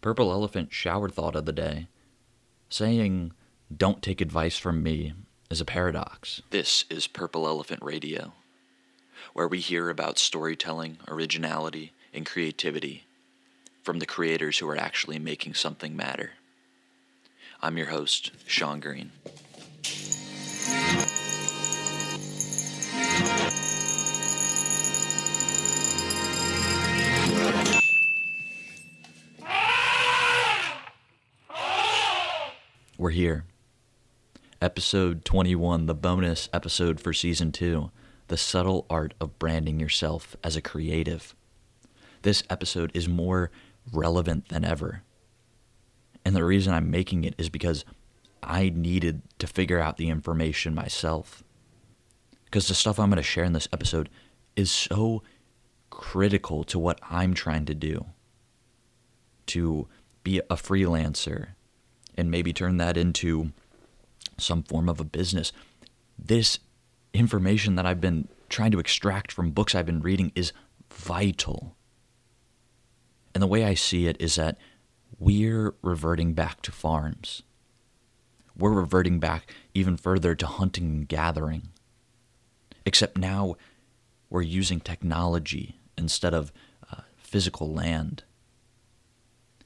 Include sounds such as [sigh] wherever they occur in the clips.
Purple Elephant shower thought of the day. Saying, don't take advice from me is a paradox. This is Purple Elephant Radio, where we hear about storytelling, originality, and creativity from the creators who are actually making something matter. I'm your host, Sean Green. We're here. Episode 21, the bonus episode for season 2 The Subtle Art of Branding Yourself as a Creative. This episode is more relevant than ever. And the reason I'm making it is because I needed to figure out the information myself. Because the stuff I'm going to share in this episode is so critical to what I'm trying to do to be a freelancer and maybe turn that into some form of a business. This information that I've been trying to extract from books I've been reading is vital. And the way I see it is that we're reverting back to farms. We're reverting back even further to hunting and gathering. Except now we're using technology instead of uh, physical land.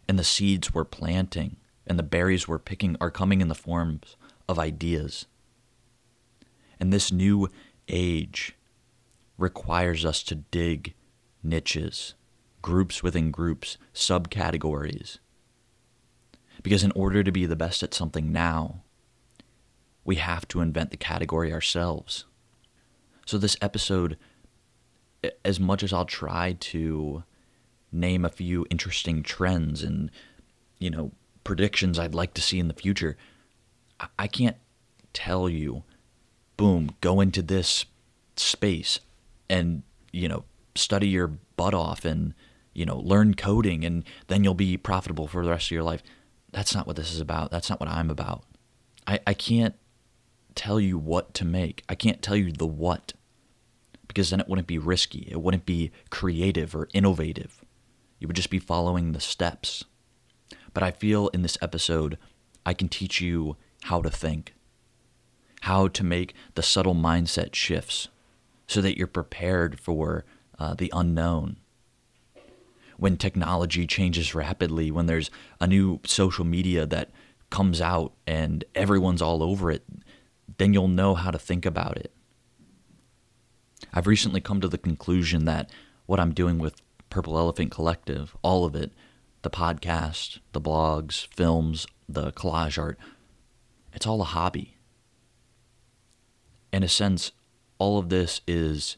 And the seeds we're planting and the berries we're picking are coming in the forms of ideas. And this new age requires us to dig niches, groups within groups, subcategories. Because in order to be the best at something now, we have to invent the category ourselves. So, this episode, as much as I'll try to name a few interesting trends and, you know, predictions I'd like to see in the future, I can't tell you, boom, go into this space and, you know, study your butt off and, you know, learn coding and then you'll be profitable for the rest of your life. That's not what this is about. That's not what I'm about. I, I can't tell you what to make. I can't tell you the what because then it wouldn't be risky. It wouldn't be creative or innovative. You would just be following the steps. But I feel in this episode, I can teach you how to think, how to make the subtle mindset shifts so that you're prepared for uh, the unknown. When technology changes rapidly, when there's a new social media that comes out and everyone's all over it, then you'll know how to think about it. I've recently come to the conclusion that what I'm doing with Purple Elephant Collective, all of it, the podcast, the blogs, films, the collage art, it's all a hobby. In a sense, all of this is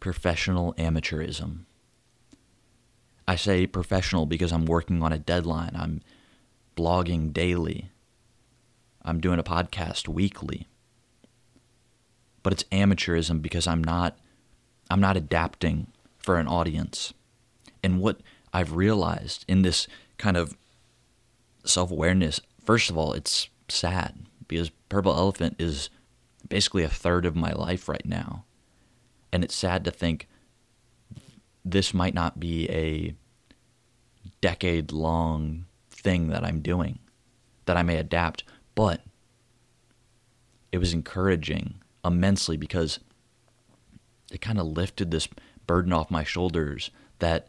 professional amateurism. I say professional because I'm working on a deadline. I'm blogging daily. I'm doing a podcast weekly. But it's amateurism because I'm not I'm not adapting for an audience. And what I've realized in this kind of self awareness, first of all, it's sad because Purple Elephant is basically a third of my life right now. And it's sad to think this might not be a decade long thing that I'm doing, that I may adapt, but it was encouraging immensely because it kind of lifted this burden off my shoulders that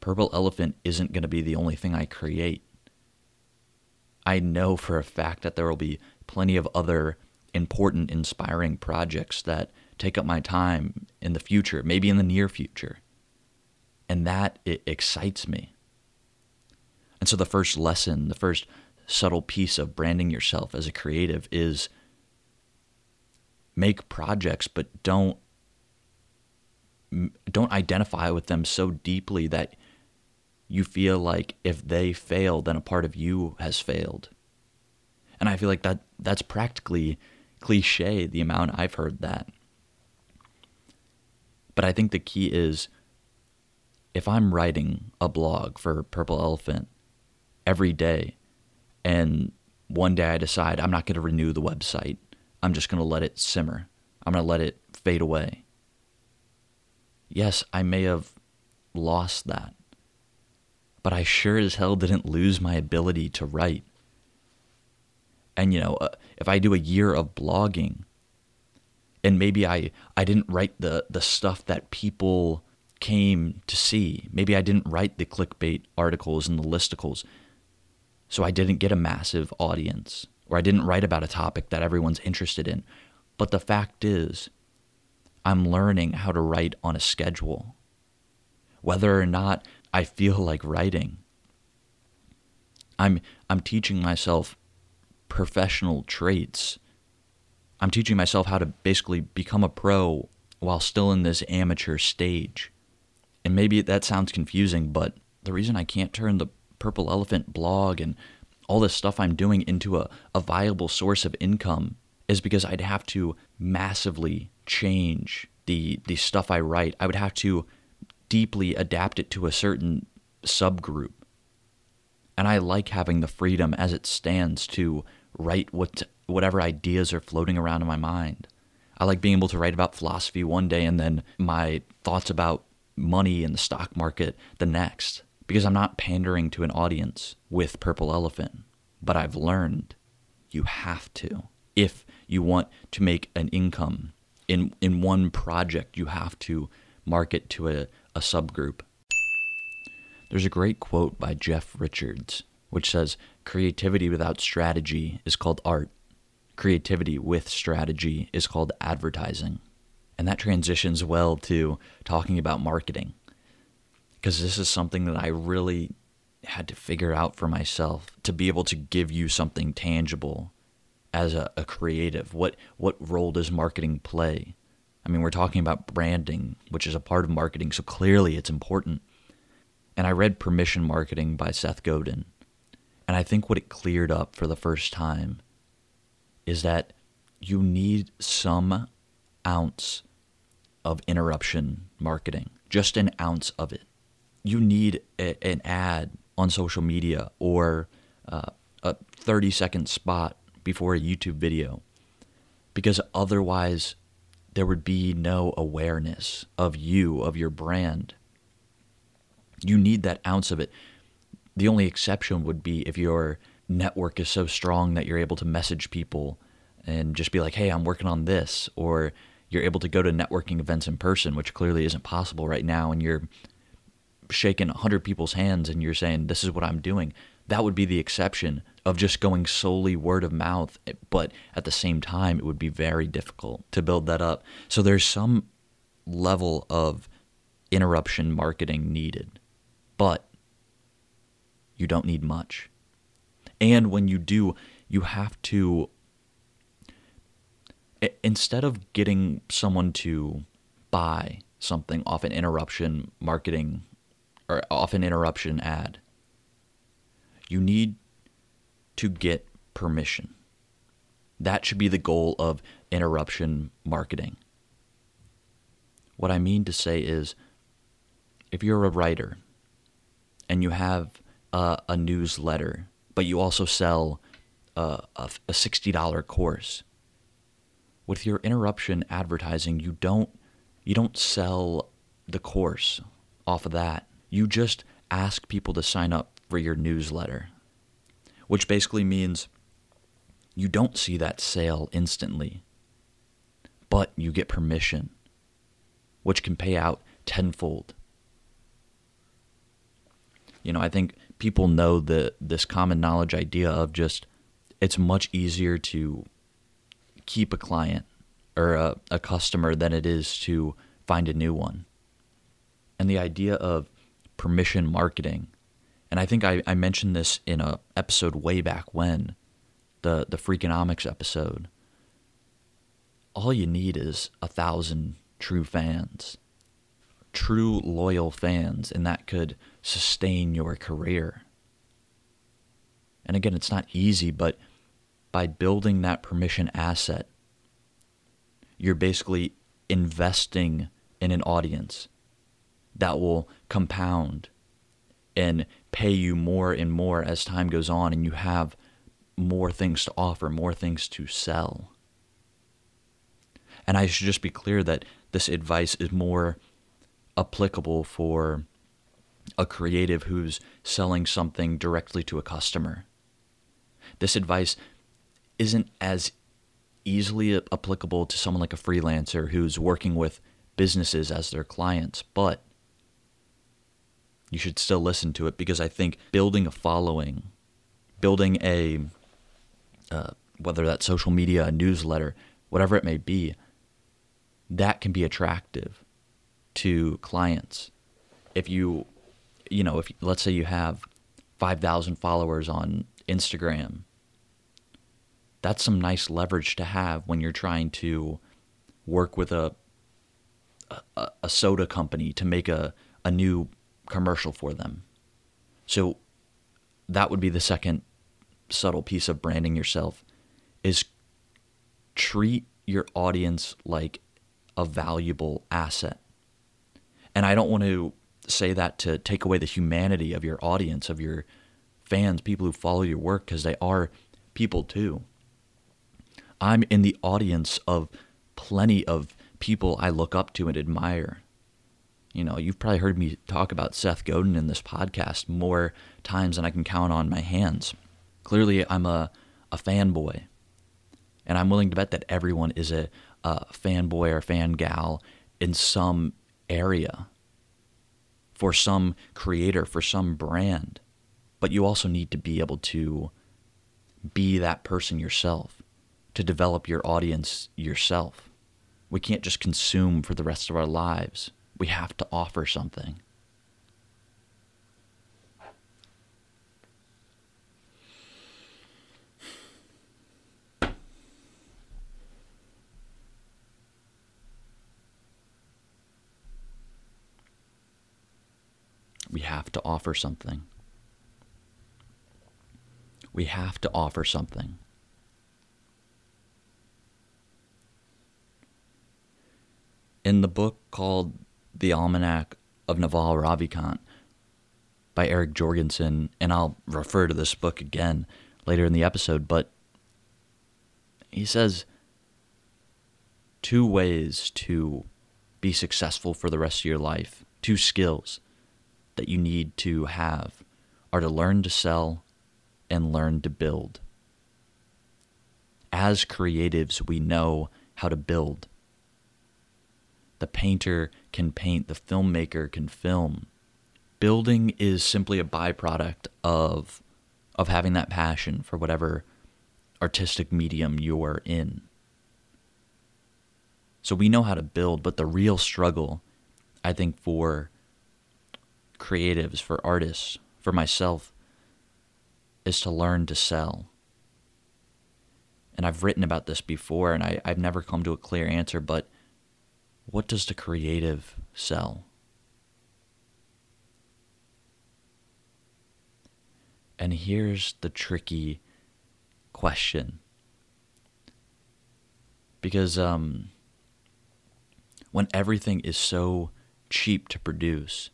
Purple Elephant isn't going to be the only thing I create. I know for a fact that there will be plenty of other important, inspiring projects that take up my time in the future, maybe in the near future. And that it excites me. And so the first lesson, the first subtle piece of branding yourself as a creative is make projects but don't don't identify with them so deeply that you feel like if they fail, then a part of you has failed. And I feel like that that's practically cliche the amount I've heard that. But I think the key is if I'm writing a blog for Purple Elephant every day and one day I decide I'm not going to renew the website, I'm just going to let it simmer. I'm going to let it fade away. Yes, I may have lost that but I sure as hell didn't lose my ability to write. And you know, uh, if I do a year of blogging and maybe I I didn't write the the stuff that people came to see. Maybe I didn't write the clickbait articles and the listicles. So I didn't get a massive audience or I didn't write about a topic that everyone's interested in. But the fact is, I'm learning how to write on a schedule. Whether or not I feel like writing, I'm, I'm teaching myself professional traits. I'm teaching myself how to basically become a pro while still in this amateur stage. And maybe that sounds confusing, but the reason I can't turn the Purple Elephant blog and all this stuff I'm doing into a, a viable source of income is because I'd have to massively change the the stuff I write. I would have to deeply adapt it to a certain subgroup. And I like having the freedom as it stands to write what whatever ideas are floating around in my mind. I like being able to write about philosophy one day and then my thoughts about money and the stock market the next because I'm not pandering to an audience with Purple Elephant. But I've learned you have to. If you want to make an income in, in one project, you have to market to a, a subgroup. There's a great quote by Jef Richards, which says, Creativity without strategy is called art. Creativity with strategy is called advertising. And that transitions well to talking about marketing because this is something that I really had to figure out for myself to be able to give you something tangible as a, a, creative. What what role does marketing play? I mean, we're talking about branding, which is a part of marketing, so clearly it's important. And I read Permission Marketing by Seth Godin, and I think what it cleared up for the first time is that you need some ounce of interruption marketing, just an ounce of it you need a, an ad on social media or uh, a 30 second spot before a YouTube video because otherwise there would be no awareness of you, of your brand. You need that ounce of it. The only exception would be if your network is so strong that you're able to message people and just be like, hey, I'm working on this. Or you're able to go to networking events in person, which clearly isn't possible right now, and you're shaking 100 people's hands and you're saying, this is what I'm doing, that would be the exception of just going solely word of mouth. But at the same time, it would be very difficult to build that up. So there's some level of interruption marketing needed, but you don't need much. And when you do, you have to, instead of getting someone to buy something off an interruption marketing or off an interruption ad, you need to get permission. That should be the goal of interruption marketing. What I mean to say is if you're a writer and you have a, a newsletter, but you also sell a, a, a $60 course, with your interruption advertising, you don't you don't sell the course off of that. You just ask people to sign up for your newsletter, which basically means you don't see that sale instantly, but you get permission, which can pay out tenfold. You know, I think people know the this common knowledge idea of just it's much easier to keep a client or a, a customer than it is to find a new one. And the idea of permission marketing. And I think I, I mentioned this in a episode way back when, the the Freakonomics episode. All you need is a thousand true fans, true loyal fans, and that could sustain your career. And again, it's not easy, but by building that permission asset, you're basically investing in an audience that will compound and pay you more and more as time goes on and you have more things to offer, more things to sell. And I should just be clear that this advice is more applicable for a creative who's selling something directly to a customer. This advice isn't as easily applicable to someone like a freelancer who's working with businesses as their clients, but you should still listen to it because I think building a following, building a, uh, whether that's social media, a newsletter, whatever it may be, that can be attractive to clients. If you, you know, if let's say you have 5,000 followers on Instagram, that's some nice leverage to have when you're trying to work with a a, a soda company to make a, a new commercial for them. So that would be the second subtle piece of branding yourself is treat your audience like a valuable asset. And I don't want to say that to take away the humanity of your audience, of your fans, people who follow your work, because they are people too. I'm in the audience of plenty of people I look up to and admire. You know, you've probably heard me talk about Seth Godin in this podcast more times than I can count on my hands. Clearly, I'm a, a fanboy. And I'm willing to bet that everyone is a, a fanboy or fan gal in some area for some creator, for some brand. But you also need to be able to be that person yourself to develop your audience yourself. We can't just consume for the rest of our lives. We have to offer something. We have to offer something. We have to offer something. in the book called The Almanac of Naval Ravikant by Eric Jorgenson, and I'll refer to this book again later in the episode, but he says two ways to be successful for the rest of your life, two skills that you need to have are to learn to sell and learn to build. As creatives, we know how to build the painter can paint, the filmmaker can film. Building is simply a byproduct of of having that passion for whatever artistic medium you're in. So we know how to build, but the real struggle, I think, for creatives, for artists, for myself, is to learn to sell. And I've written about this before, and I, I've never come to a clear answer, but what does the creative sell? And here's the tricky question. Because um, when everything is so cheap to produce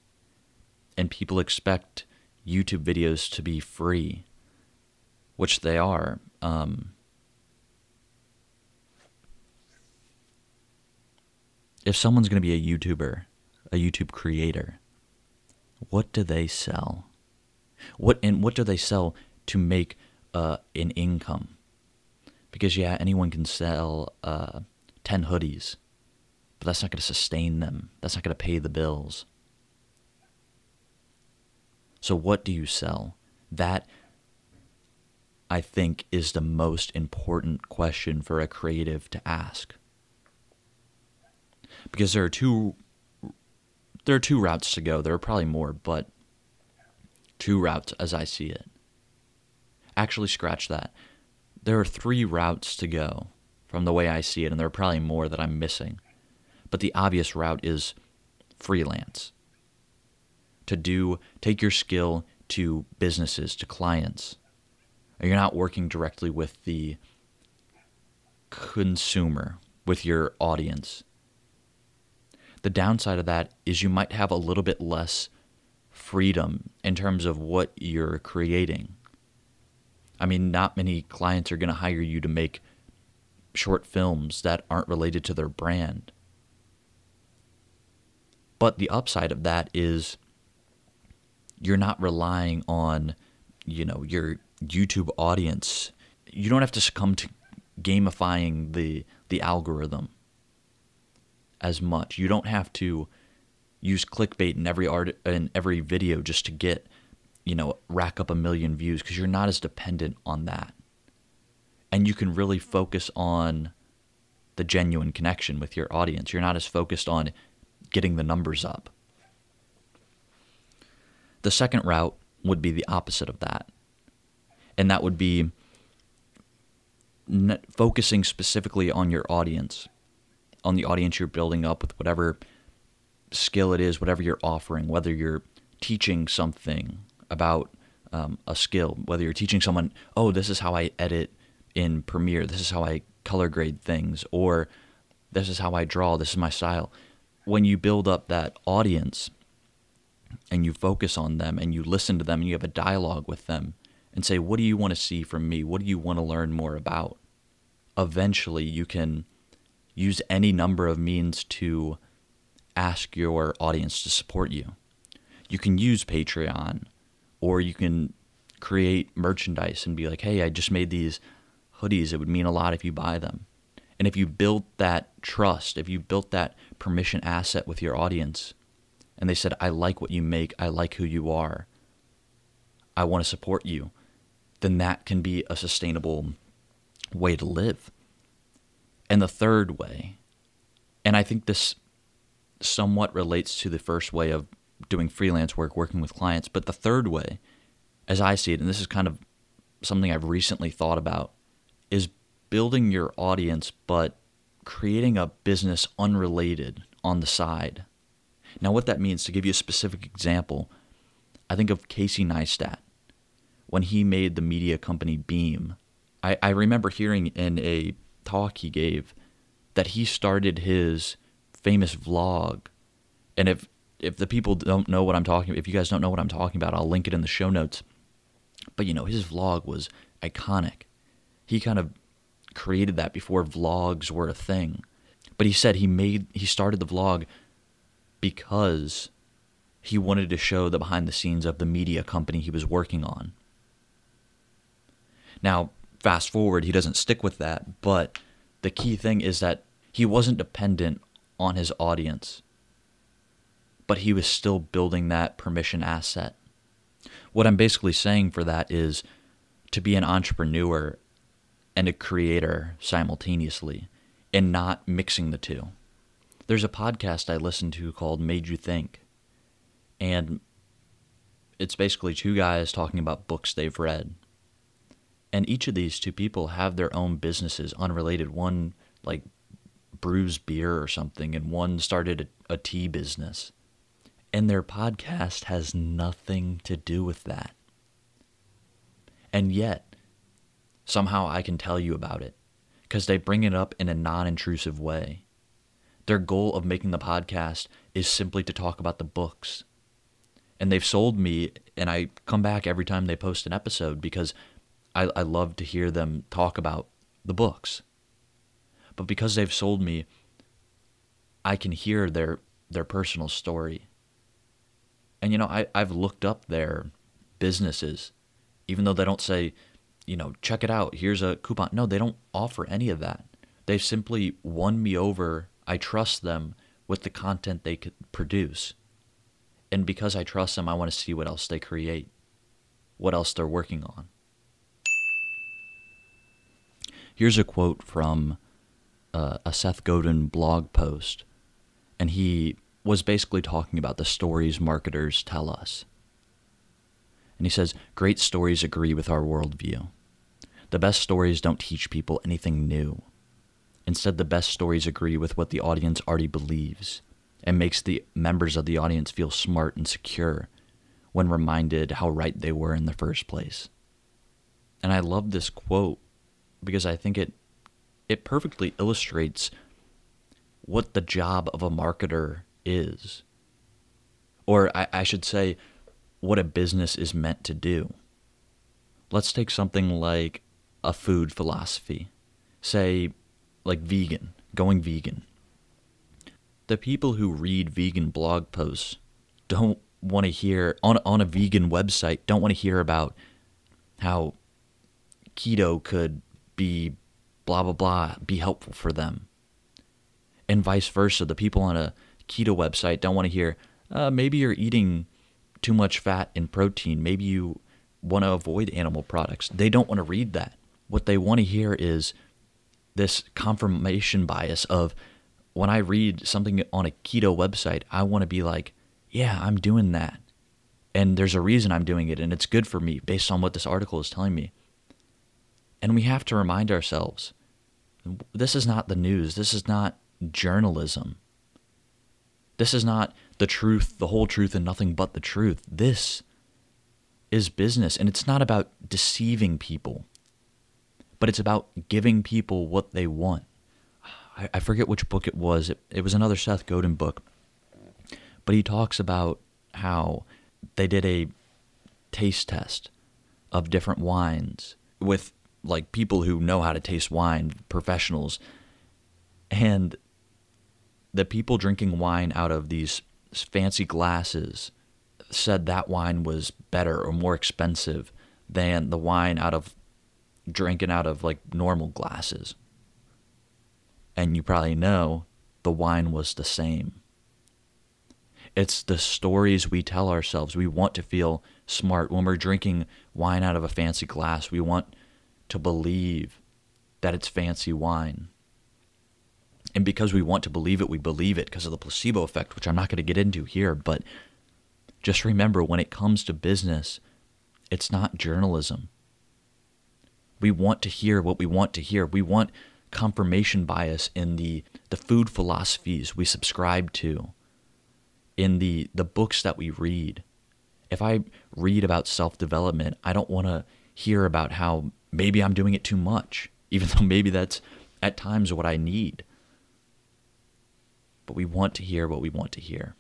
and people expect YouTube videos to be free, which they are, um, if someone's going to be a YouTuber, a YouTube creator, what do they sell? What and what do they sell to make uh, an income? Because yeah, anyone can sell uh, ten hoodies, but that's not going to sustain them. That's not going to pay the bills. So what do you sell? That I think is the most important question for a creative to ask because there are two there are two routes to go. There are probably more, but two routes as I see it. Actually, scratch that. There are three routes to go from the way I see it, and there are probably more that I'm missing. But the obvious route is freelance. To do take your skill to businesses, to clients. You're not working directly with the consumer, with your audience. The downside of that is you might have a little bit less freedom in terms of what you're creating. I mean, not many clients are going to hire you to make short films that aren't related to their brand. But the upside of that is you're not relying on, you know, your YouTube audience. You don't have to succumb to gamifying the the algorithm as much. You don't have to use clickbait in every art in every video just to get, you know, rack up a million views because you're not as dependent on that. And you can really focus on the genuine connection with your audience. You're not as focused on getting the numbers up. The second route would be the opposite of that. And that would be focusing specifically on your audience, on the audience you're building up with whatever skill it is, whatever you're offering, whether you're teaching something about um, a skill, whether you're teaching someone, oh, this is how I edit in Premiere, this is how I color grade things, or this is how I draw, this is my style. When you build up that audience and you focus on them and you listen to them and you have a dialogue with them and say, what do you want to see from me? What do you want to learn more about? Eventually, you can use any number of means to ask your audience to support you. You can use Patreon or you can create merchandise and be like, hey, I just made these hoodies. It would mean a lot if you buy them. And if you built that trust, if you built that permission asset with your audience, and they said, I like what you make, I like who you are, I want to support you, then that can be a sustainable way to live. And the third way, and I think this somewhat relates to the first way of doing freelance work, working with clients, but the third way, as I see it, and this is kind of something I've recently thought about, is building your audience, but creating a business unrelated on the side. Now, what that means, to give you a specific example, I think of Casey Neistat. When he made the media company Beme, I, I remember hearing in a talk he gave that he started his famous vlog. And if if the people don't know what I'm talking about, if you guys don't know what I'm talking about, I'll link it in the show notes. But you know, his vlog was iconic he kind of created that before vlogs were a thing. But he said he made he started the vlog because he wanted to show the behind the scenes of the media company he was working on. Now, fast forward, he doesn't stick with that, but the key thing is that he wasn't dependent on his audience, but he was still building that permission asset. What I'm basically saying for that is to be an entrepreneur and a creator simultaneously and not mixing the two. There's a podcast I listened to called Made You Think, and it's basically two guys talking about books they've read. And each of these two people have their own businesses unrelated. One, like, brews beer or something, and one started a, a tea business. And their podcast has nothing to do with that. And yet, Somehow I can tell you about it because they bring it up in a non intrusive way. Their goal of making the podcast is simply to talk about the books. And they've sold me, and I come back every time they post an episode because I, I love to hear them talk about the books. But because they've sold me, I can hear their their personal story. And you know, I, I've looked up their businesses, even though they don't say you know, check it out. Here's a coupon. No, they don't offer any of that. They've simply won me over. I trust them with the content they could produce. And because I trust them, I want to see what else they create, what else they're working on. Here's a quote from uh, a Seth Godin blog post, and he was basically talking about the stories marketers tell us. And he says, Great stories agree with our worldview. The best stories don't teach people anything new. Instead, the best stories agree with what the audience already believes and makes the members of the audience feel smart and secure when reminded how right they were in the first place. And I love this quote because I think it it perfectly illustrates what the job of a marketer is. Or I, I should say, what a business is meant to do. Let's take something like a food philosophy, say, like vegan, going vegan. The people who read vegan blog posts don't want to hear on on a vegan website don't want to hear about how keto could be blah blah blah be helpful for them and vice versa the people on a keto website don't want to hear uh, maybe you're eating too much fat and protein maybe you want to avoid animal products they don't want to read that what they want to hear is this confirmation bias of when I read something on a keto website, I want to be like, yeah, I'm doing that. And there's a reason I'm doing it, and it's good for me based on what this article is telling me. And we have to remind ourselves this is not the news, this is not journalism. This is not the truth, the whole truth, and nothing but the truth. This is business, and it's not about deceiving people but it's about giving people what they want. I, I forget which book it was. It, it was another Seth Godin book, but he talks about how they did a taste test of different wines with like people who know how to taste wine, professionals, and the people drinking wine out of these fancy glasses said that wine was better or more expensive than the wine out of drinking out of like normal glasses. And you probably know the wine was the same. It's the stories we tell ourselves. We want to feel smart. When we're drinking wine out of a fancy glass, we want to believe that it's fancy wine. And because we want to believe it, we believe it because of the placebo effect, which I'm not going to get into here. But just remember when it comes to business, it's not journalism. We want to hear what we want to hear. We want confirmation bias in the, the food philosophies we subscribe to, in the, the books that we read. If I read about self development, I don't want to hear about how maybe I'm doing it too much, [laughs] even though maybe that's at times what I need. But we want to hear what we want to hear.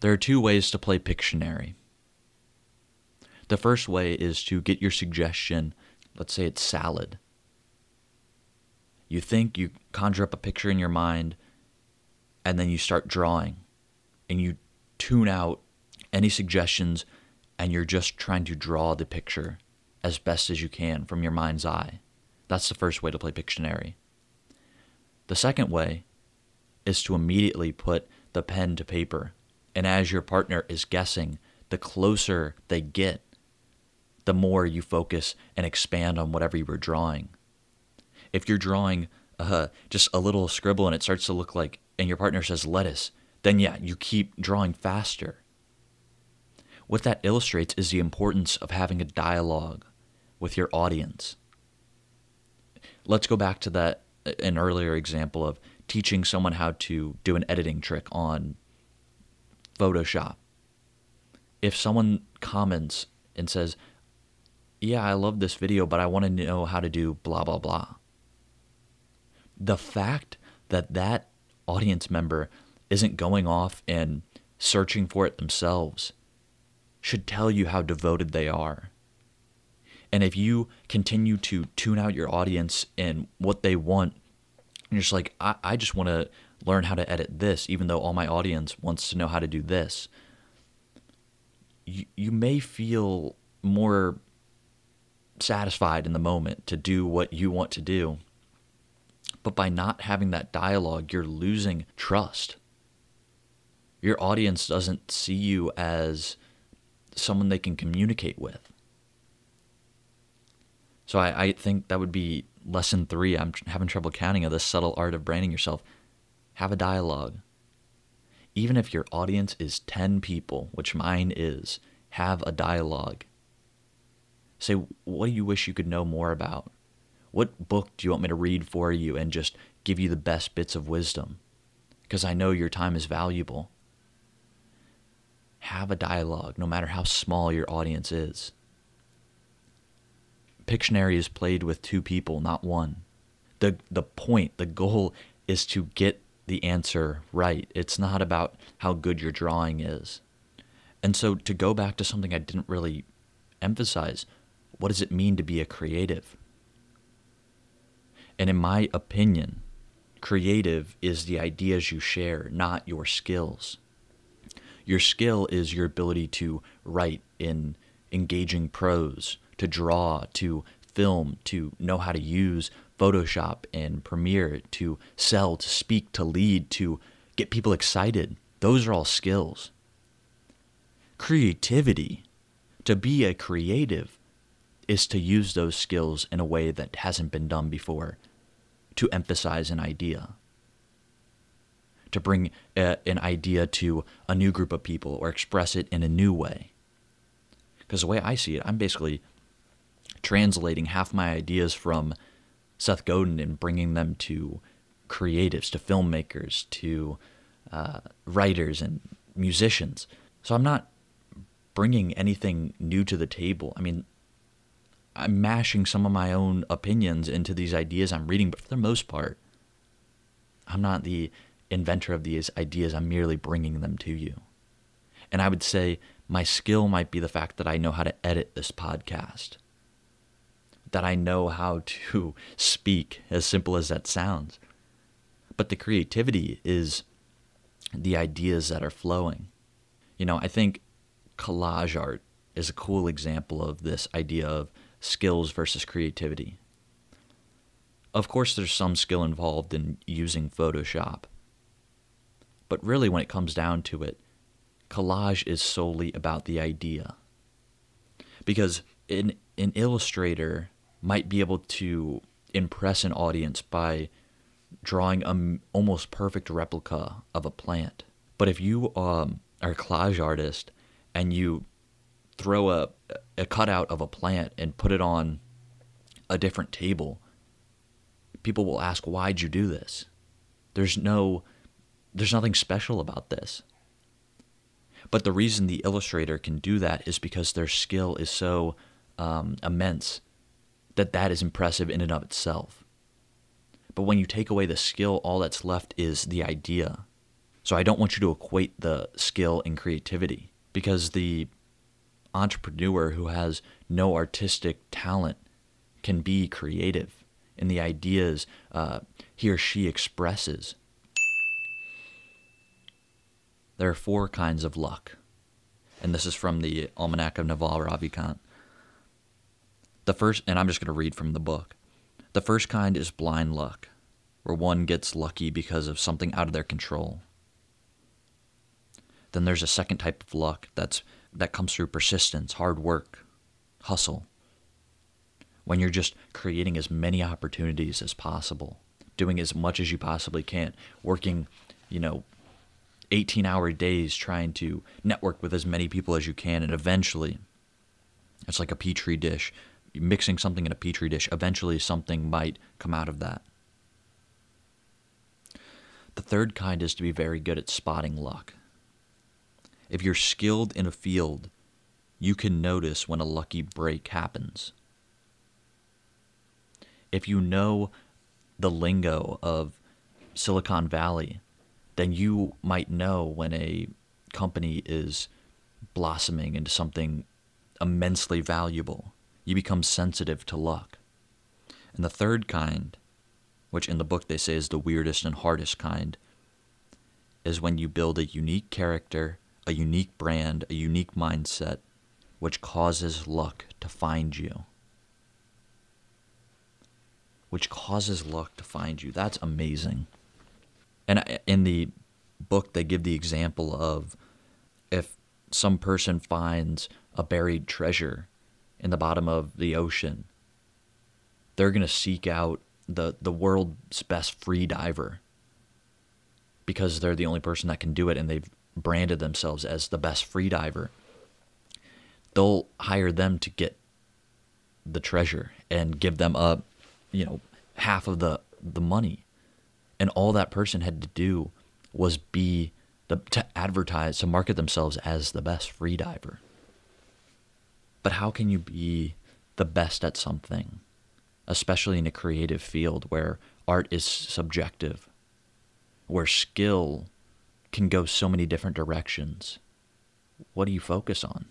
There are two ways to play Pictionary. The first way is to get your suggestion, let's say it's salad. You think, you conjure up a picture in your mind, and then you start drawing, and you tune out any suggestions, and you're just trying to draw the picture as best as you can from your mind's eye. That's the first way to play Pictionary. The second way is to immediately put the pen to paper, and as your partner is guessing, the closer they get the more you focus and expand on whatever you were drawing. If you're drawing uh, just a little scribble and it starts to look like, and your partner says lettuce, then yeah, you keep drawing faster. What that illustrates is the importance of having a dialogue with your audience. Let's go back to that uh, an earlier example of teaching someone how to do an editing trick on Photoshop. If someone comments and says, yeah, I love this video, but I want to know how to do blah, blah, blah. The fact that that audience member isn't going off and searching for it themselves should tell you how devoted they are. And if you continue to tune out your audience and what they want, and you're just like, I, I just want to learn how to edit this, even though all my audience wants to know how to do this. You, you may feel more satisfied in the moment to do what you want to do. But by not having that dialogue, you're losing trust. Your audience doesn't see you as someone they can communicate with. So I, I think that would be lesson three. I'm having trouble counting of the subtle art of branding yourself. Have a dialogue. Even if your audience is 10 people, which mine is, have a dialogue Say, what do you wish you could know more about? What book do you want me to read for you and just give you the best bits of wisdom? Because I know your time is valuable. Have a dialogue, no matter how small your audience is. Pictionary is played with two people, not one. The, the point, the goal is to get the answer right. It's not about how good your drawing is. And so, to go back to something I didn't really emphasize, what does it mean to be a creative? And in my opinion, creative is the ideas you share, not your skills. Your skill is your ability to write in engaging prose, to draw, to film, to know how to use Photoshop and Premiere, to sell, to speak, to lead, to get people excited. Those are all skills. Creativity, to be a creative, is to use those skills in a way that hasn't been done before, to emphasize an idea, to bring a, an idea to a new group of people or express it in a new way. Because the way I see it, I'm basically translating half my ideas from Seth Godin and bringing them to creatives, to filmmakers, to uh, writers and musicians. So I'm not bringing anything new to the table. I mean, I'm mashing some of my own opinions into these ideas I'm reading, but for the most part, I'm not the inventor of these ideas. I'm merely bringing them to you. And I would say my skill might be the fact that I know how to edit this podcast, that I know how to [laughs] speak, as simple as that sounds. But the creativity is the ideas that are flowing. You know, I think collage art is a cool example of this idea of skills versus creativity. Of course, there's some skill involved in using Photoshop. But really, when it comes down to it, collage is solely about the idea. Because an, an illustrator might be able to impress an audience by drawing an almost perfect replica of a plant. But if you um, are a collage artist and you throw a, a cutout of a plant and put it on a different table, people will ask, why'd you do this? There's no, there's nothing special about this. But the reason the illustrator can do that is because their skill is so um, immense that that is impressive in and of itself. But when you take away the skill, all that's left is the idea. So I don't want you to equate the skill and creativity because the entrepreneur who has no artistic talent can be creative in the ideas uh, he or she expresses. There are four kinds of luck, and this is from the Almanac of Naval Ravikant. The first, and I'm just going to read from the book. The first kind is blind luck, where one gets lucky because of something out of their control. Then there's a second type of luck that's that comes through persistence, hard work, hustle. When you're just creating as many opportunities as possible, doing as much as you possibly can, working, you know, 18 hour days trying to network with as many people as you can, and eventually, it's like a petri dish. Mixing something in a petri dish, eventually something might come out of that. The third kind is to be very good at spotting luck. If you're skilled in a field, you can notice when a lucky break happens. If you know the lingo of Silicon Valley, then you might know when a company is blossoming into something immensely valuable. You become sensitive to luck. And the third kind, which in the book they say is the weirdest and hardest kind, is when you build a unique character a unique brand, a unique mindset, which causes luck to find you. Which causes luck to find you. That's amazing. And in the book, they give the example of if some person finds a buried treasure in the bottom of the ocean, they're going to seek out the, the world's best free diver because they're the only person that can do it and they've branded themselves as the best freediver, they'll hire them to get the treasure and give them up, you know, half of the the money. And all that person had to do was be the, to advertise, to market themselves as the best freediver. But how can you be the best at something, especially in a creative field where art is subjective, where skill can go so many different directions. What do you focus on?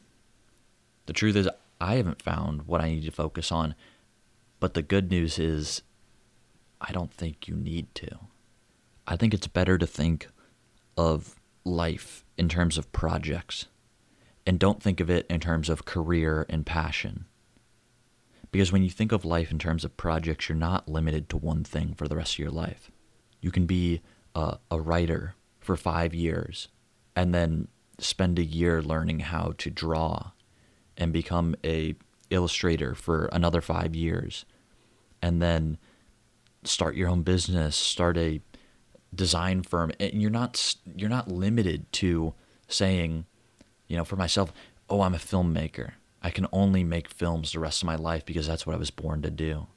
The truth is, I haven't found what I need to focus on, but the good news is, I don't think you need to. I think it's better to think of life in terms of projects and don't think of it in terms of career and passion. Because when you think of life in terms of projects, you're not limited to one thing for the rest of your life. You can be a, a writer for five years and then spend a year learning how to draw and become a illustrator for another five years and then start your own business start a design firm and you're not you're not limited to saying you know for myself oh i'm a filmmaker. I can only make films the rest of my life because that's what i was born to do.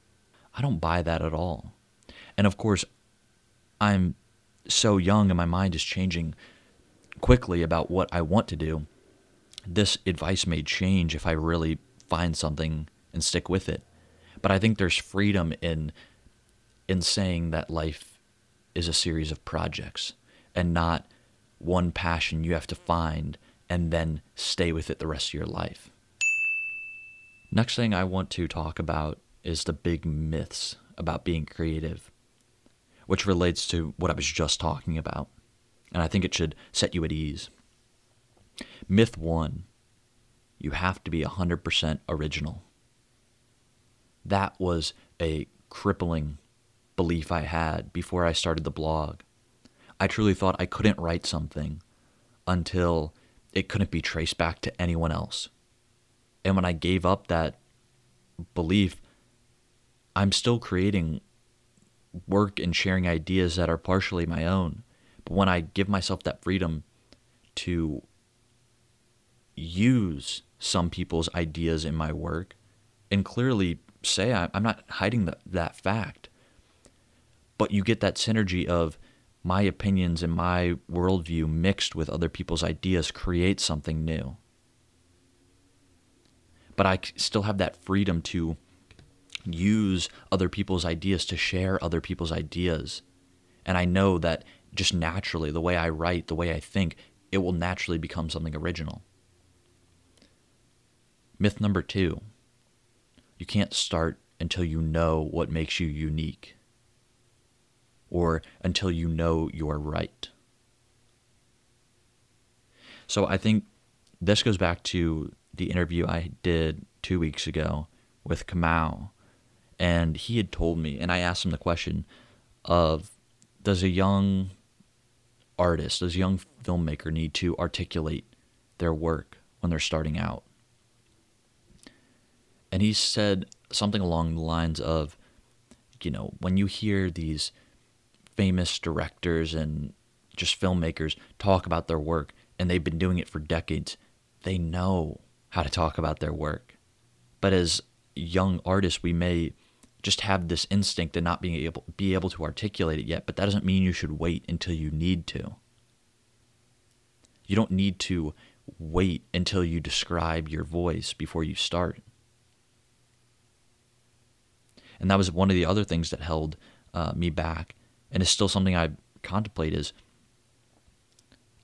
I don't buy that at all. And of course i'm so young and my mind is changing quickly about what i want to do. This advice may change if i really find something and stick with it. But i think there's freedom in in saying that life is a series of projects and not one passion you have to find and then stay with it the rest of your life. Next thing I want to talk about is the big myths about being creative, which relates to what I was just talking about. And I think it should set you at ease. Myth one you have to be 100% original. That was a crippling belief I had before I started the blog. I truly thought I couldn't write something until it couldn't be traced back to anyone else. And when I gave up that belief, I'm still creating work and sharing ideas that are partially my own. But when I give myself that freedom to use some people's ideas in my work and clearly say I'm not hiding the, that fact, but you get that synergy of my opinions and my worldview mixed with other people's ideas create something new. But I still have that freedom to use other people's ideas to share other people's ideas. And I know that just naturally, the way I write, the way I think, it will naturally become something original. Myth number two you can't start until you know what makes you unique or until you know you're right. So I think this goes back to the interview I did two weeks ago with Kamau. And he had told me, and I asked him the question of does a young artist, does a young filmmaker need to articulate their work when they're starting out? And he said something along the lines of, you know, when you hear these famous directors and just filmmakers talk about their work, and they've been doing it for decades. They know how to talk about their work. But as young artists, we may just have this instinct and not being able be able to articulate it yet, but that doesn't mean you should wait until you need to. You don't need to wait until you describe your voice before you start. And that was one of the other things that held uh, me back and it's still something I contemplate is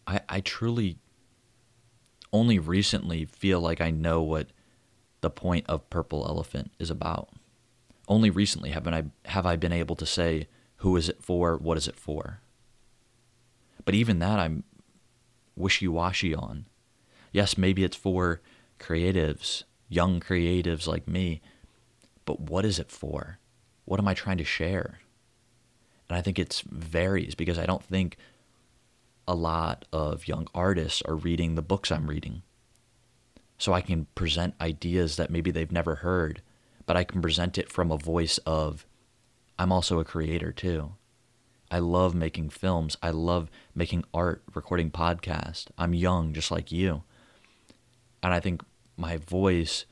I I truly only recently feel like I know what the point of Purple Elephant is about. Only recently have I have I been able to say who is it for, what is it for. But even that I'm wishy-washy on. Yes, maybe it's for creatives, young creatives like me, but what is it for? What am I trying to share? And I think it varies because I don't think a lot of young artists are reading the books I'm reading. So I can present ideas that maybe they've never heard, but I can present it from a voice of, I'm also a creator too. I love making films. I love making art, recording podcasts. I'm young, just like you. And I think my voice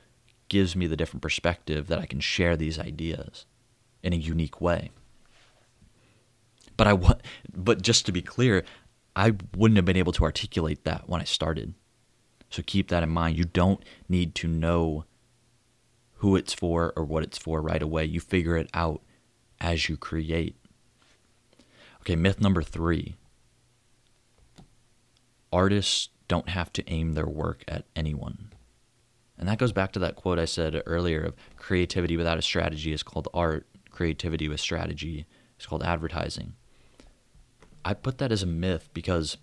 gives me the different perspective that I can share these ideas in a unique way. But I but just to be clear, I wouldn't have been able to articulate that when I started. So keep that in mind. You don't need to know who it's for or what it's for right away. You figure it out as you create. Okay, myth number 3. Artists don't have to aim their work at anyone. And that goes back to that quote I said earlier of creativity without a strategy is called art, creativity with strategy is called advertising. I put that as a myth because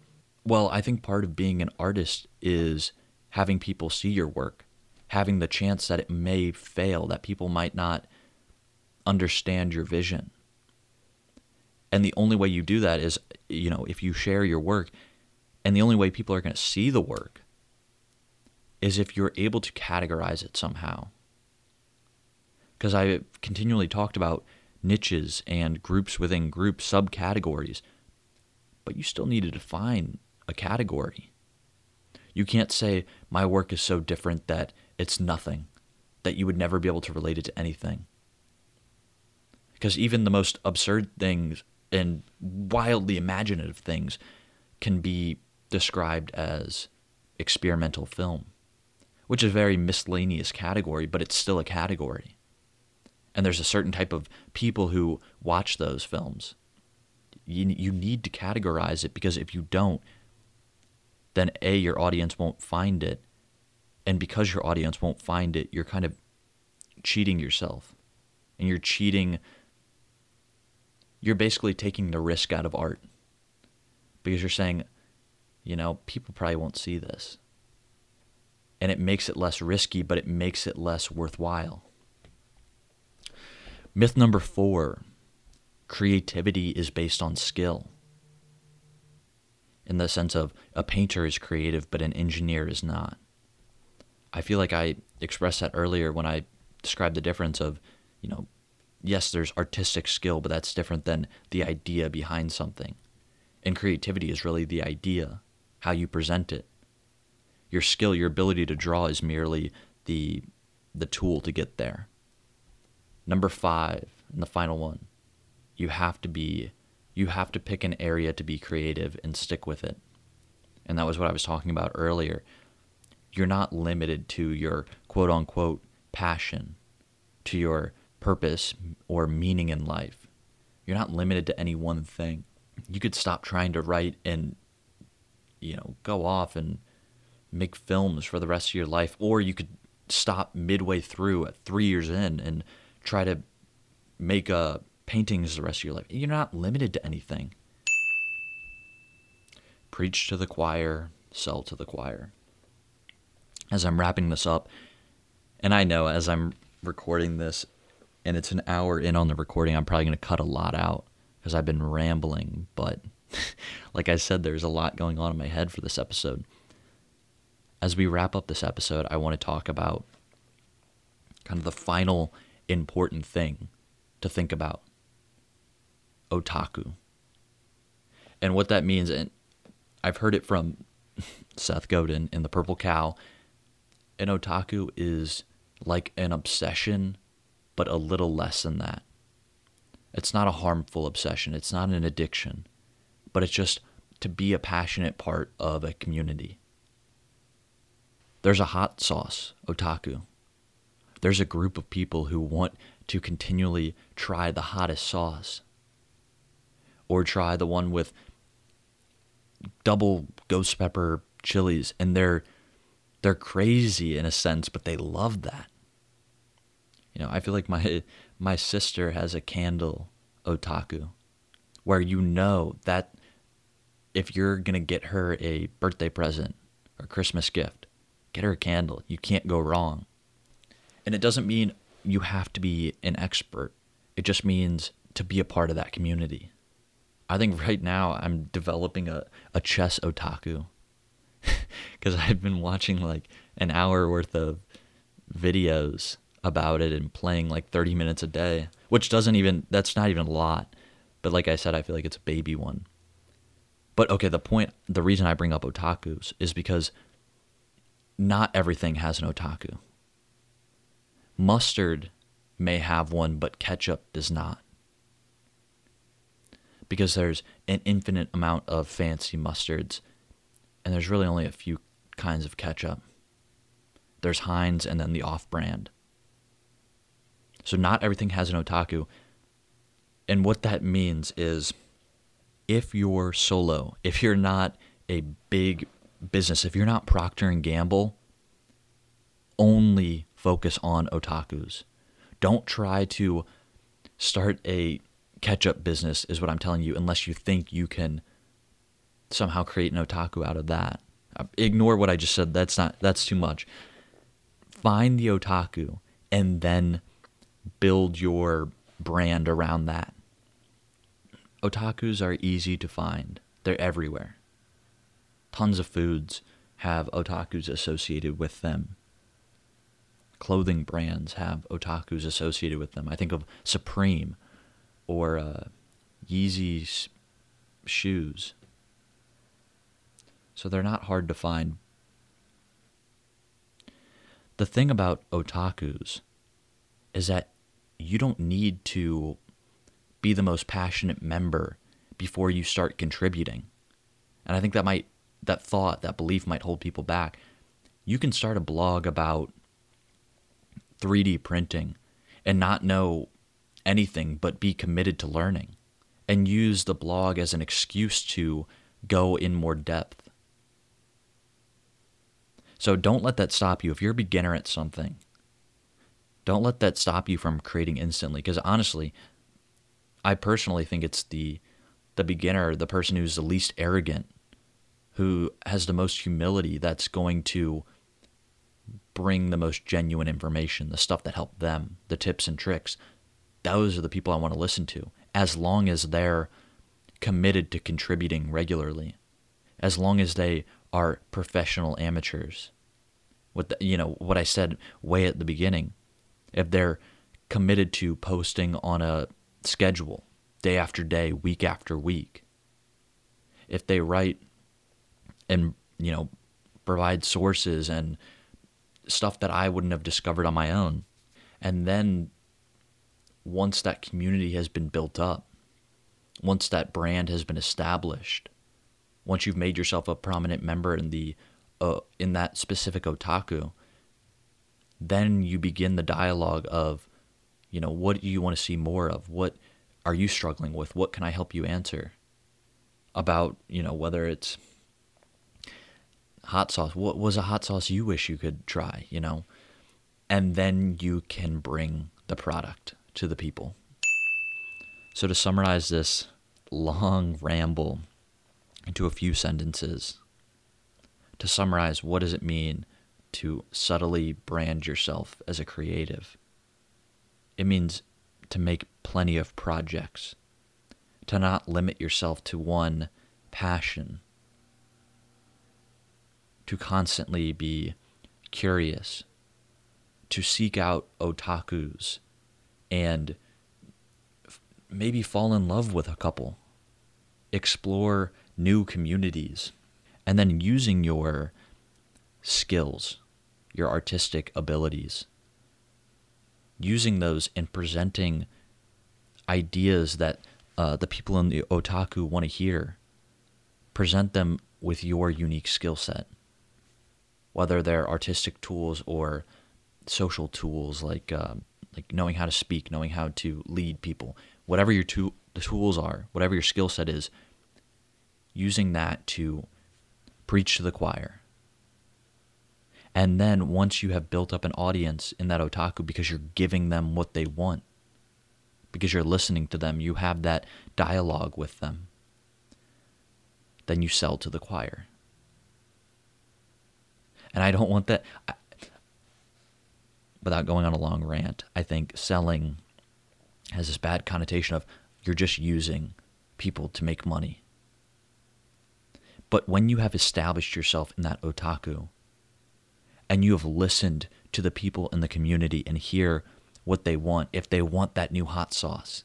Well, I think part of being an artist is having people see your work, having the chance that it may fail, that people might not understand your vision. And the only way you do that is, you know, if you share your work, and the only way people are going to see the work is if you're able to categorize it somehow. Because I continually talked about niches and groups within groups, subcategories, but you still need to define a category. You can't say, my work is so different that it's nothing, that you would never be able to relate it to anything. Because even the most absurd things and wildly imaginative things can be described as experimental film, which is a very miscellaneous category, but it's still a category. And there's a certain type of people who watch those films. You, you need to categorize it because if you don't, then A, your audience won't find it. And because your audience won't find it, you're kind of cheating yourself. And you're cheating, you're basically taking the risk out of art. Because you're saying, you know, people probably won't see this. And it makes it less risky, but it makes it less worthwhile. Myth number four creativity is based on skill. In the sense of a painter is creative, but an engineer is not. I feel like I expressed that earlier when I described the difference of, you know, yes, there's artistic skill, but that's different than the idea behind something. And creativity is really the idea how you present it. Your skill, your ability to draw is merely the the tool to get there. Number 5, and the final one. You have to be you have to pick an area to be creative and stick with it. And that was what I was talking about earlier. You're not limited to your quote unquote passion, to your purpose or meaning in life. You're not limited to any one thing. You could stop trying to write and you know, go off and make films for the rest of your life, or you could stop midway through at three years in and try to make uh, paintings the rest of your life. You're not limited to anything. Preach to the choir, sell to the choir. As I'm wrapping this up, and I know as I'm recording this, and it's an hour in on the recording, I'm probably going to cut a lot out because I've been rambling, but [laughs] like I said, there's a lot going on in my head for this episode. As we wrap up this episode, I want to talk about kind of the final important thing to think about otaku. And what that means, and I've heard it from [laughs] Seth Godin in The Purple Cow. An otaku is like an obsession, but a little less than that. It's not a harmful obsession, it's not an addiction but it's just to be a passionate part of a community. There's a hot sauce, otaku. There's a group of people who want to continually try the hottest sauce or try the one with double ghost pepper chilies and they're they're crazy in a sense but they love that you know i feel like my [laughs] my sister has a candle otaku where you know that if you're going to get her a birthday present or Christmas gift, get her a candle. You can't go wrong. And it doesn't mean you have to be an expert, it just means to be a part of that community. I think right now I'm developing a, a chess otaku [laughs] because I've been watching like an hour worth of videos about it and playing like 30 minutes a day, which doesn't even, that's not even a lot. But like I said, I feel like it's a baby one. But okay, the point, the reason I bring up otakus is because not everything has an otaku. Mustard may have one, but ketchup does not. Because there's an infinite amount of fancy mustards, and there's really only a few kinds of ketchup. There's Heinz and then the off brand. So not everything has an otaku. And what that means is if you're solo, if you're not a big business, if you're not Procter and Gamble, only focus on otakus. Don't try to start a ketchup business is what I'm telling you unless you think you can somehow create an otaku out of that. Uh, ignore what I just said. That's not that's too much. Find the otaku and then build your brand around that. Otakus are easy to find. They're everywhere. Tons of foods have otakus associated with them. Clothing brands have otakus associated with them. I think of Supreme or uh, Yeezy shoes. So they're not hard to find. The thing about otakus is that you don't need to be the most passionate member before you start contributing. And I think that might that thought, that belief might hold people back. You can start a blog about 3D printing and not know anything but be committed to learning and use the blog as an excuse to go in more depth. So don't let that stop you. If you're a beginner at something, don't let that stop you from creating instantly. Because honestly, I personally think it's the the beginner, the person who's the least arrogant, who has the most humility that's going to bring the most genuine information, the stuff that helped them, the tips and tricks. Those are the people I want to listen to as long as they're committed to contributing regularly. As long as they are professional amateurs. What the, you know, what I said way at the beginning. If they're committed to posting on a schedule, day after day, week after week. If they write and, you know, provide sources and stuff that I wouldn't have discovered on my own. And then once that community has been built up, once that brand has been established, once you've made yourself a prominent member in the uh, in that specific otaku, then you begin the dialogue of, you know, what do you want to see more of? What are you struggling with? What can I help you answer? About, you know, whether it's hot sauce, what was a hot sauce you wish you could try, you know? And then you can bring the product to the people. So to summarize this long ramble into a few sentences, to summarize what does it mean to subtly brand yourself as a creative? It means to make plenty of projects, to not limit yourself to one passion, to constantly be curious, to seek out otakus and maybe fall in love with a couple, explore new communities, and then using your skills, your artistic abilities, using those and presenting ideas that uh, the people in the otaku want to hear. Present them with your unique skill set, whether they're artistic tools or social tools like uh, like knowing how to speak, knowing how to lead people, whatever your the tools are, whatever your skill set is, using that to preach to the choir. And then once you have built up an audience in that otaku because you're giving them what they want, because you're listening to them, you have that dialogue with them, then you sell to the choir. And I don't want that. Without going on a long rant, I think selling has this bad connotation of you're just using people to make money. But when you have established yourself in that otaku and you have listened to the people in the community and hear what they want, if they want that new hot sauce,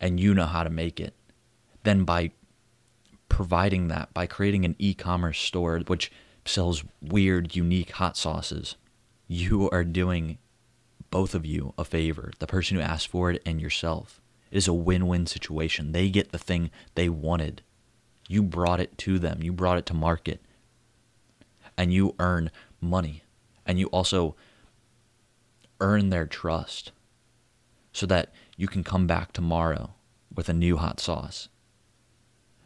and you know how to make it, then by providing that, by creating an e commerce store which sells weird, unique hot sauces, you are doing both of you a favor the person who asked for it and yourself. It is a win win situation. They get the thing they wanted. You brought it to them, you brought it to market, and you earn money. And you also earn their trust so that you can come back tomorrow with a new hot sauce.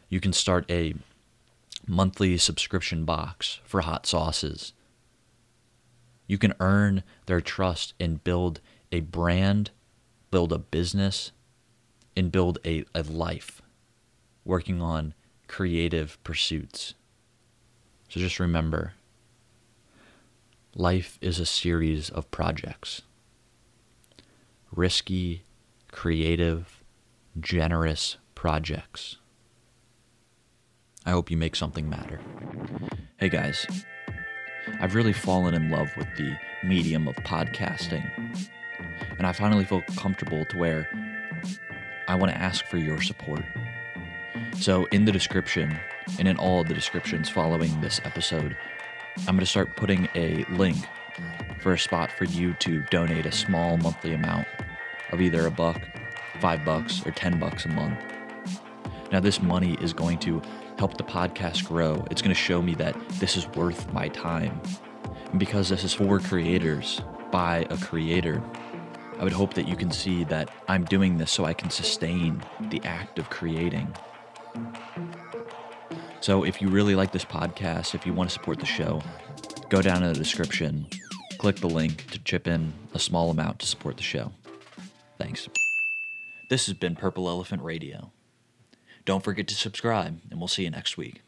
You can start a monthly subscription box for hot sauces you can earn their trust and build a brand, build a business, and build a, a life working on creative pursuits. So just remember life is a series of projects. Risky, creative, generous projects. I hope you make something matter. Hey guys, I've really fallen in love with the medium of podcasting, and I finally feel comfortable to where I want to ask for your support. So, in the description and in all of the descriptions following this episode, I'm going to start putting a link for a spot for you to donate a small monthly amount of either a buck, five bucks, or ten bucks a month. Now, this money is going to help the podcast grow. It's going to show me that this is worth my time. And because this is for creators by a creator, I would hope that you can see that I'm doing this so I can sustain the act of creating. So if you really like this podcast, if you want to support the show, go down in the description, click the link to chip in a small amount to support the show. Thanks. This has been Purple Elephant Radio. Don't forget to subscribe, and we'll see you next week.